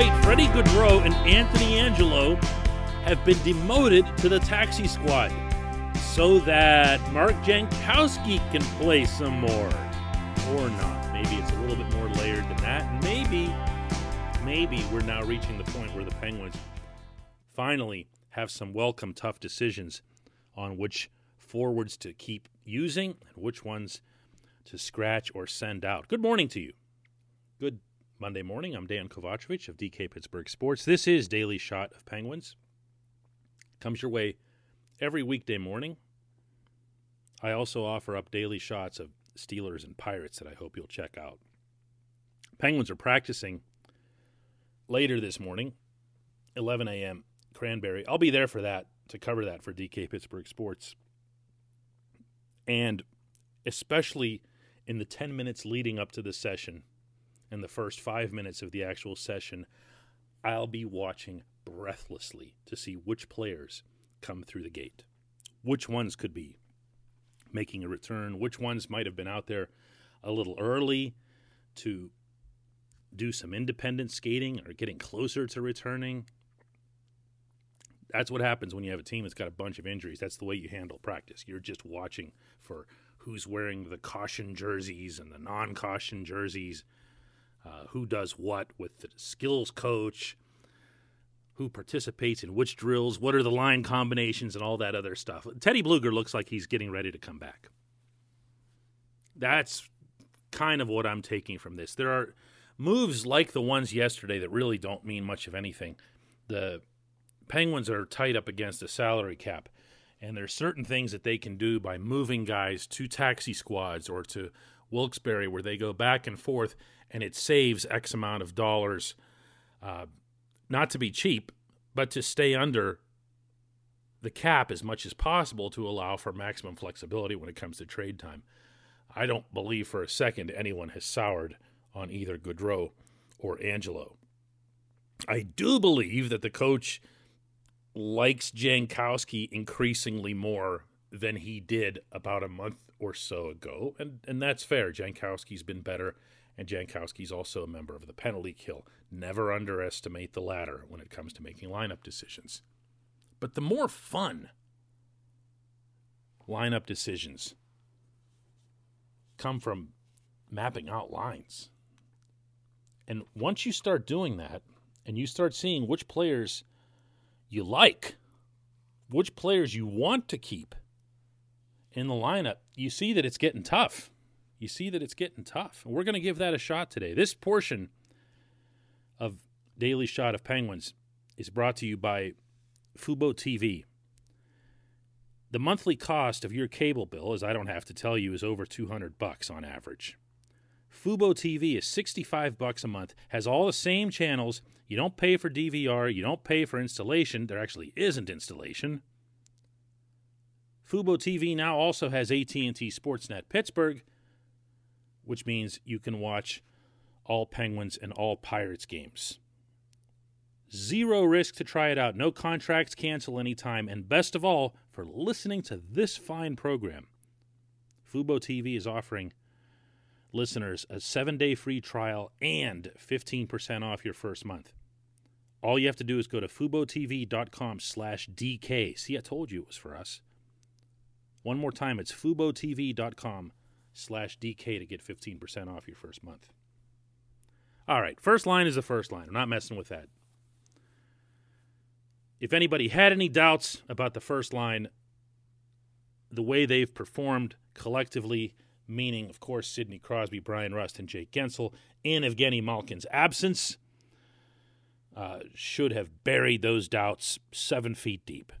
Wait, Freddie Gaudreau and Anthony Angello have been demoted to the taxi squad so that Mark Jankowski can play some more. Or not. Maybe it's a little bit more layered than that. Maybe, maybe we're now reaching the point where the Penguins finally have some welcome tough decisions on which forwards to keep using and which ones to scratch or send out. Good morning to you. Good Monday morning. I'm Dan Kovacevic of DK Pittsburgh Sports. This is Daily Shot of Penguins. Comes your way every weekday morning. I also offer up daily shots of Steelers and Pirates that I hope you'll check out. Penguins are practicing later this morning, 11 a.m. Cranberry. I'll be there for that to cover that for DK Pittsburgh Sports. And especially in the 10 minutes leading up to the session, in the first five minutes of the actual session, I'll be watching breathlessly to see which players come through the gate, which ones could be making a return, which ones might have been out there a little early to do some independent skating or getting closer to returning. That's what happens when you have a team that's got a bunch of injuries. That's the way you handle practice. You're just watching for who's wearing the caution jerseys and the non caution jerseys uh, who does what with the skills coach, who participates in which drills, what are the line combinations, and all that other stuff. Teddy Blueger looks like he's getting ready to come back. That's kind of what I'm taking from this. There are moves like the ones yesterday that really don't mean much of anything. The Penguins are tight up against a salary cap, and there's certain things that they can do by moving guys to taxi squads or to Wilkes-Barre where they go back and forth, and it saves X amount of dollars, uh, not to be cheap, but to stay under the cap as much as possible to allow for maximum flexibility when it comes to trade time. I don't believe for a second anyone has soured on either Gaudreau or Angello. I do believe that the coach likes Jankowski increasingly more than he did about a month or so ago, and and that's fair. Jankowski's been better, and Jankowski's also a member of the penalty kill. Never underestimate the latter when it comes to making lineup decisions. But the more fun lineup decisions come from mapping out lines. And once you start doing that, and you start seeing which players you like, which players you want to keep in the lineup, you see that it's getting tough. You see that it's getting tough. And we're going to give that a shot today. This portion of Daily Shot of Penguins is brought to you by Fubo TV. The monthly cost of your cable bill, as I don't have to tell you, is over 200 bucks on average. Fubo TV is 65 bucks a month, has all the same channels. You don't pay for DVR, you don't pay for installation. There actually isn't installation. Fubo TV now also has AT&T Sportsnet Pittsburgh, which means you can watch all Penguins and all Pirates games. Zero risk to try it out. No contracts cancel anytime. And best of all, for listening to this fine program, Fubo TV is offering listeners a seven day free trial and 15% off your first month. All you have to do is go to FuboTV.com slash DK. See, I told you it was for us. One more time, it's FuboTV.com slash DK to get 15% off your first month. All right, first line is the first line. I'm not messing with that. If anybody had any doubts about the first line, the way they've performed collectively, meaning, of course, Sidney Crosby, Bryan Rust, and Jake Guentzel, in Evgeny Malkin's absence, uh, should have buried those doubts seven feet deep.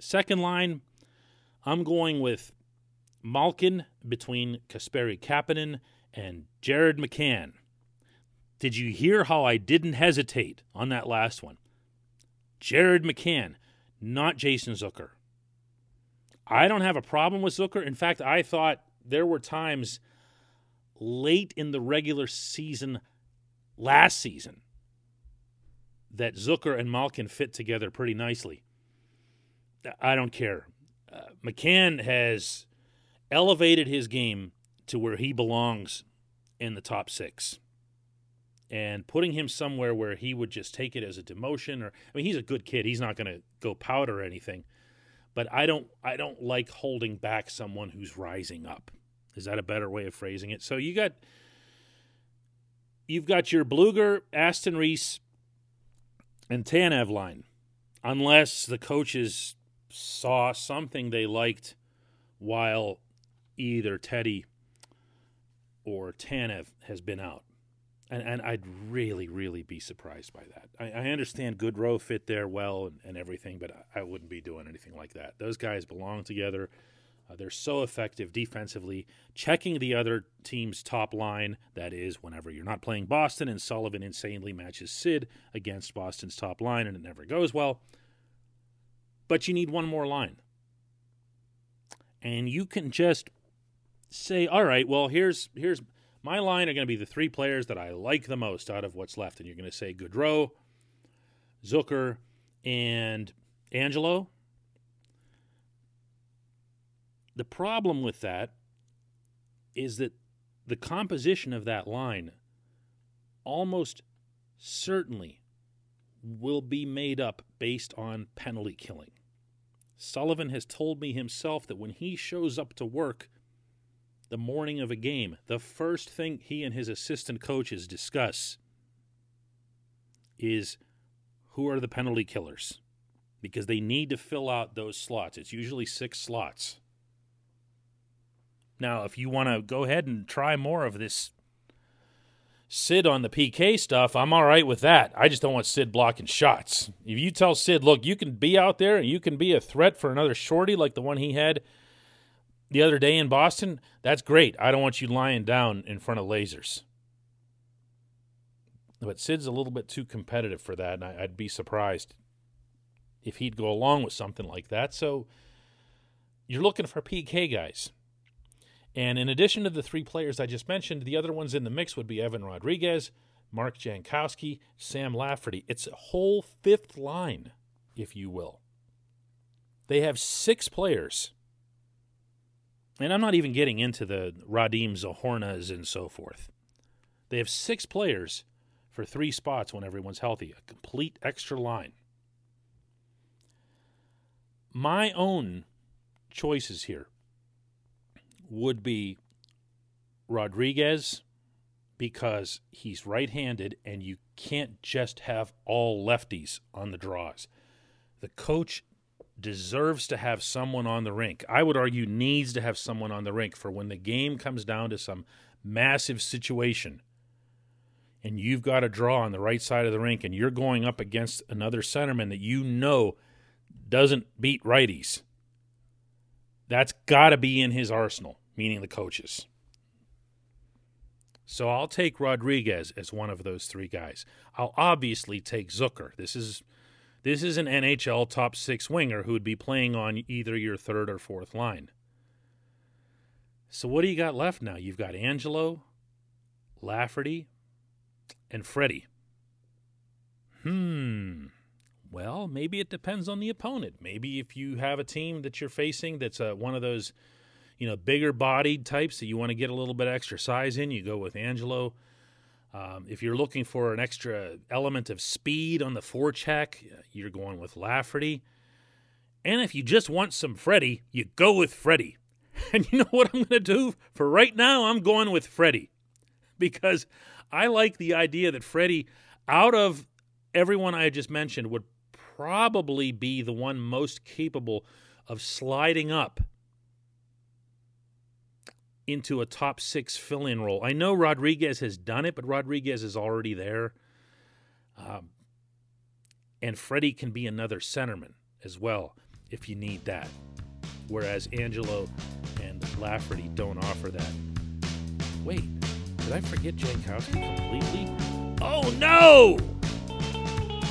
Second line, I'm going with Malkin between Kasperi Kapanen and Jared McCann. Did you hear how I didn't hesitate on that last one? Jared McCann, not Jason Zucker. I don't have a problem with Zucker. In fact, I thought there were times late in the regular season last season that Zucker and Malkin fit together pretty nicely. I don't care. Uh, McCann has elevated his game to where he belongs in the top six. And putting him somewhere where he would just take it as a demotion, or I mean, he's a good kid. He's not going to go powder or anything. But I don't, I don't like holding back someone who's rising up. Is that a better way of phrasing it? So you got, you've got your Blueger Aston Reese, and Tanev line, unless the coaches saw something they liked while either Teddy or Tanev has been out. And, and I'd really, really be surprised by that. I, I understand Gaudreau fit there well and, and everything, but I, I wouldn't be doing anything like that. Those guys belong together. Uh, they're so effective defensively, checking the other team's top line. That is, whenever you're not playing Boston and Sullivan insanely matches Sid against Boston's top line, and it never goes well. But you need one more line. And you can just say, all right, well, here's here's my line are going to be the three players that I like the most out of what's left. And you're going to say Gaudreau, Zucker, and Angello. The problem with that is that the composition of that line almost certainly will be made up based on penalty killing. Sullivan has told me himself that when he shows up to work the morning of a game, the first thing he and his assistant coaches discuss is who are the penalty killers because they need to fill out those slots. It's usually six slots. Now, if you want to go ahead and try more of this Sid on the PK stuff, I'm all right with that. I just don't want Sid blocking shots. If you tell Sid, look, you can be out there and you can be a threat for another shorty like the one he had the other day in Boston, that's great. I don't want you lying down in front of lasers. But Sid's a little bit too competitive for that, and I'd be surprised if he'd go along with something like that. So you're looking for PK guys. And in addition to the three players I just mentioned, the other ones in the mix would be Evan Rodrigues, Mark Jankowski, Sam Lafferty. It's a whole fifth line, if you will. They have six players and I'm not even getting into the Radim Zohornas and so forth. They have six players for three spots when everyone's healthy, a complete extra line. My own choices here would be Rodrigues because he's right handed and you can't just have all lefties on the draws. The coach deserves to have someone on the rink. I would argue needs to have someone on the rink for when the game comes down to some massive situation and you've got a draw on the right side of the rink and you're going up against another centerman that you know doesn't beat righties. That's got to be in his arsenal, meaning the coaches. So I'll take Rodrigues as one of those three guys. I'll obviously take Zucker. This is this is an NHL top six winger who would be playing on either your third or fourth line. So what do you got left now? You've got Angello, Lafferty, and Freddie. Hmm. Well, maybe it depends on the opponent. Maybe if you have a team that you're facing that's uh, one of those, you know, bigger bodied types that you want to get a little bit extra size in, you go with Angello. Um, if you're looking for an extra element of speed on the forecheck, you're going with Lafferty. And if you just want some Freddie, you go with Freddie. And you know what I'm going to do? For right now, I'm going with Freddie because I like the idea that Freddie, out of everyone I just mentioned, would probably be the one most capable of sliding up into a top six fill in role. I know Rodrigues has done it, but Rodrigues is already there. Um, and Freddie can be another centerman as well. if you need that. Whereas Angello and Lafferty don't offer that. Wait, did I forget Jankowski completely? Oh no!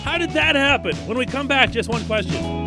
How did that happen? When we come back, just one question.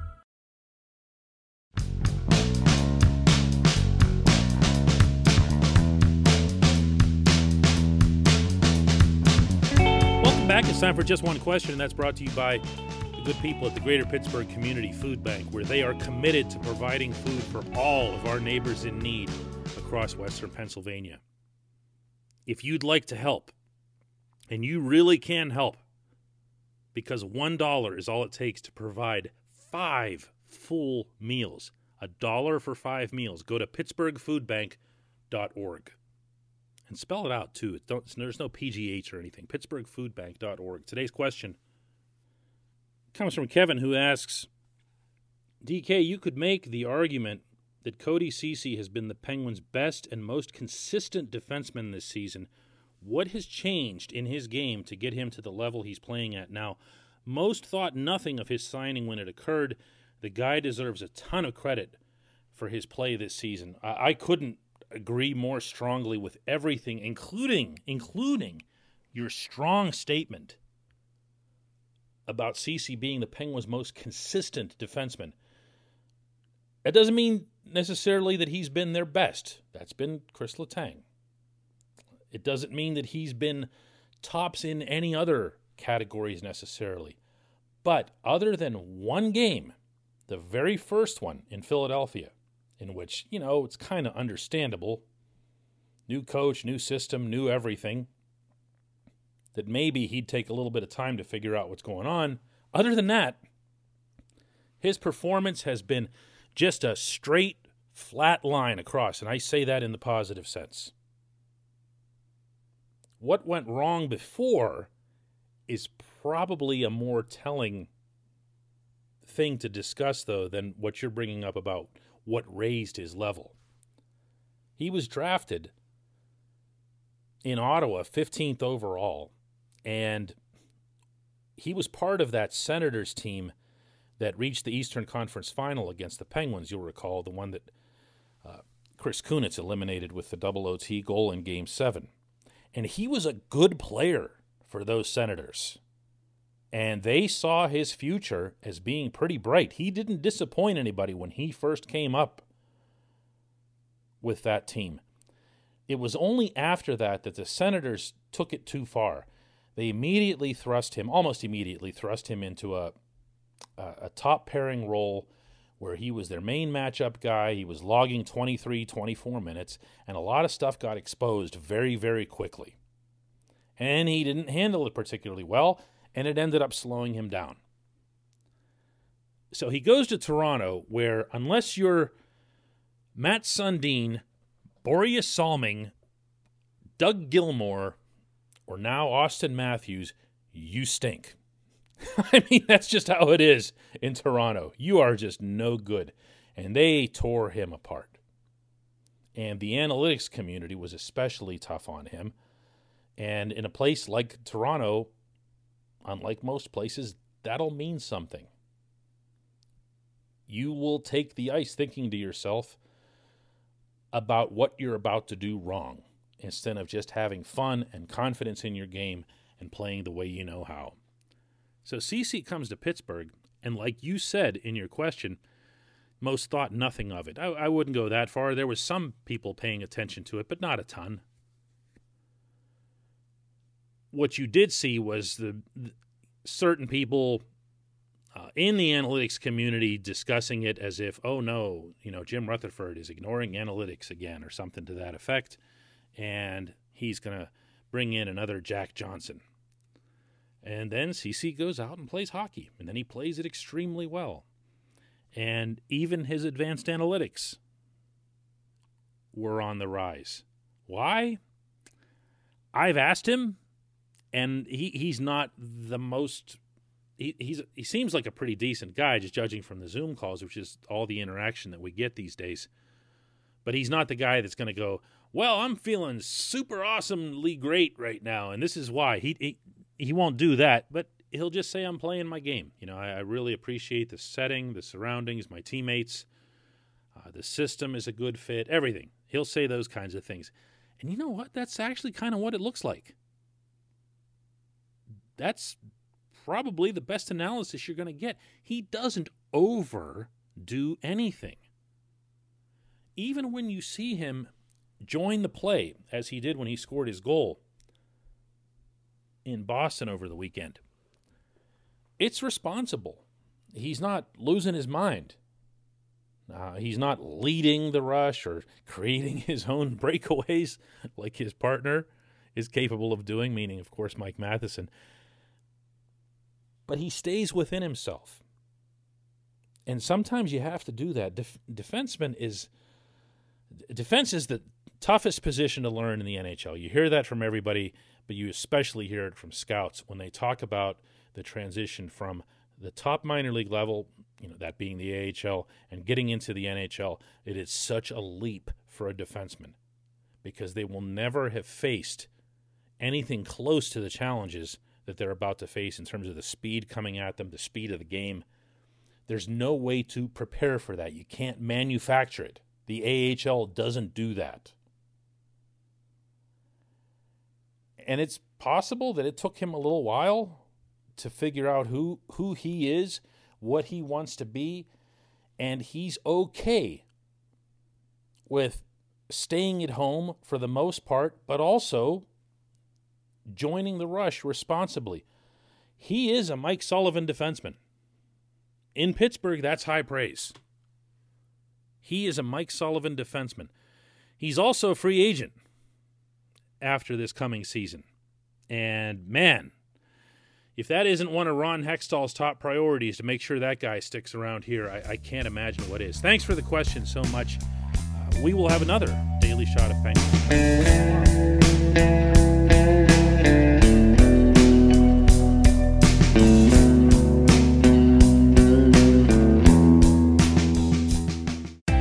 Back. It's time for just one question, and that's brought to you by the good people at the Greater Pittsburgh Community Food Bank, where they are committed to providing food for all of our neighbors in need across Western Pennsylvania. If you'd like to help, and you really can help, because $1 is all it takes to provide five full meals, a dollar for five meals, go to pittsburghfoodbank.org and spell it out too. It there's no PGH or anything. PittsburghFoodBank.org. Today's question comes from Kevin, who asks, "DK, you could make the argument that Cody Ceci has been the Penguins' best and most consistent defenseman this season. What has changed in his game to get him to the level he's playing at now? Most thought nothing of his signing when it occurred. The guy deserves a ton of credit for his play this season. I, I couldn't agree more strongly with everything, including including your strong statement about Ceci being the Penguins' most consistent defenseman. That doesn't mean necessarily that he's been their best. That's been Chris Letang. It doesn't mean that he's been tops in any other categories necessarily. But other than one game, the very first one in Philadelphia, in which, you know, it's kind of understandable. New coach, new system, new everything. That maybe he'd take a little bit of time to figure out what's going on. Other than that, his performance has been just a straight, flat line across, and I say that in the positive sense. What went wrong before is probably a more telling thing to discuss, though, than what you're bringing up about what raised his level. He was drafted in Ottawa 15th overall, and he was part of that Senators team that reached the Eastern Conference final against the Penguins. You'll recall the one that uh, Chris Kunitz eliminated with the double OT goal in Game 7. And he was a good player for those Senators. And they saw his future as being pretty bright. He didn't disappoint anybody when he first came up with that team. It was only after that that the Senators took it too far. They immediately thrust him, almost immediately thrust him into a a, top pairing role where he was their main matchup guy. He was logging 23, 24 minutes, and a lot of stuff got exposed very, very quickly. And he didn't handle it particularly well, and it ended up slowing him down. So he goes to Toronto, where unless you're Mats Sundin, Borje Salming, Doug Gilmour, or now Auston Matthews, you stink. I mean, that's just how it is in Toronto. You are just no good. And they tore him apart. And the analytics community was especially tough on him. And in a place like Toronto, unlike most places, that'll mean something. You will take the ice thinking to yourself about what you're about to do wrong. instead of just having fun and confidence in your game and playing the way you know how. So Ceci comes to Pittsburgh, and like you said in your question, most thought nothing of it. I, I wouldn't go that far. There was some people paying attention to it, but not a ton. What you did see was the, the certain people uh, in the analytics community discussing it as if, oh no, you know, Jim Rutherford is ignoring analytics again or something to that effect, and he's going to bring in another Jack Johnson. And then Ceci goes out and plays hockey, and then he plays it extremely well. And even his advanced analytics were on the rise. Why? I've asked him, and he, he's not the most he he's he seems like a pretty decent guy, just judging from the Zoom calls, which is all the interaction that we get these days. But he's not the guy that's going to go, "Well, I'm feeling super awesomely great right now, and this is why." He he he won't do that, but he'll just say, "I'm playing my game." You know, I, I really appreciate the setting, the surroundings, my teammates. Uh, the system is a good fit. Everything. He'll say those kinds of things, and you know what? That's actually kind of what it looks like. That's probably the best analysis you're going to get. He doesn't overdo anything. Even when you see him join the play, as he did when he scored his goal in Boston over the weekend, it's responsible. He's not losing his mind. Uh, he's not leading the rush or creating his own breakaways like his partner is capable of doing, meaning, of course, Mike Matheson but he stays within himself. And sometimes you have to do that. Def- defenseman is defense is the toughest position to learn in the NHL. You hear that from everybody, but you especially hear it from scouts when they talk about the transition from the top minor league level, you know, that being the AHL, and getting into the NHL. It is such a leap for a defenseman because they will never have faced anything close to the challenges that they're about to face in terms of the speed coming at them, the speed of the game. There's no way to prepare for that. You can't manufacture it. The AHL doesn't do that. And it's possible that it took him a little while to figure out who who he is, what he wants to be, and he's okay with staying at home for the most part, but also joining the rush responsibly. He is a Mike Sullivan defenseman. In Pittsburgh, that's high praise. He is a Mike Sullivan defenseman. He's also a free agent after this coming season. And man, if that isn't one of Ron Hextall's top priorities to make sure that guy sticks around here, I, I can't imagine what is. Thanks for the question so much. Uh, we will have another Daily Shot of Pain.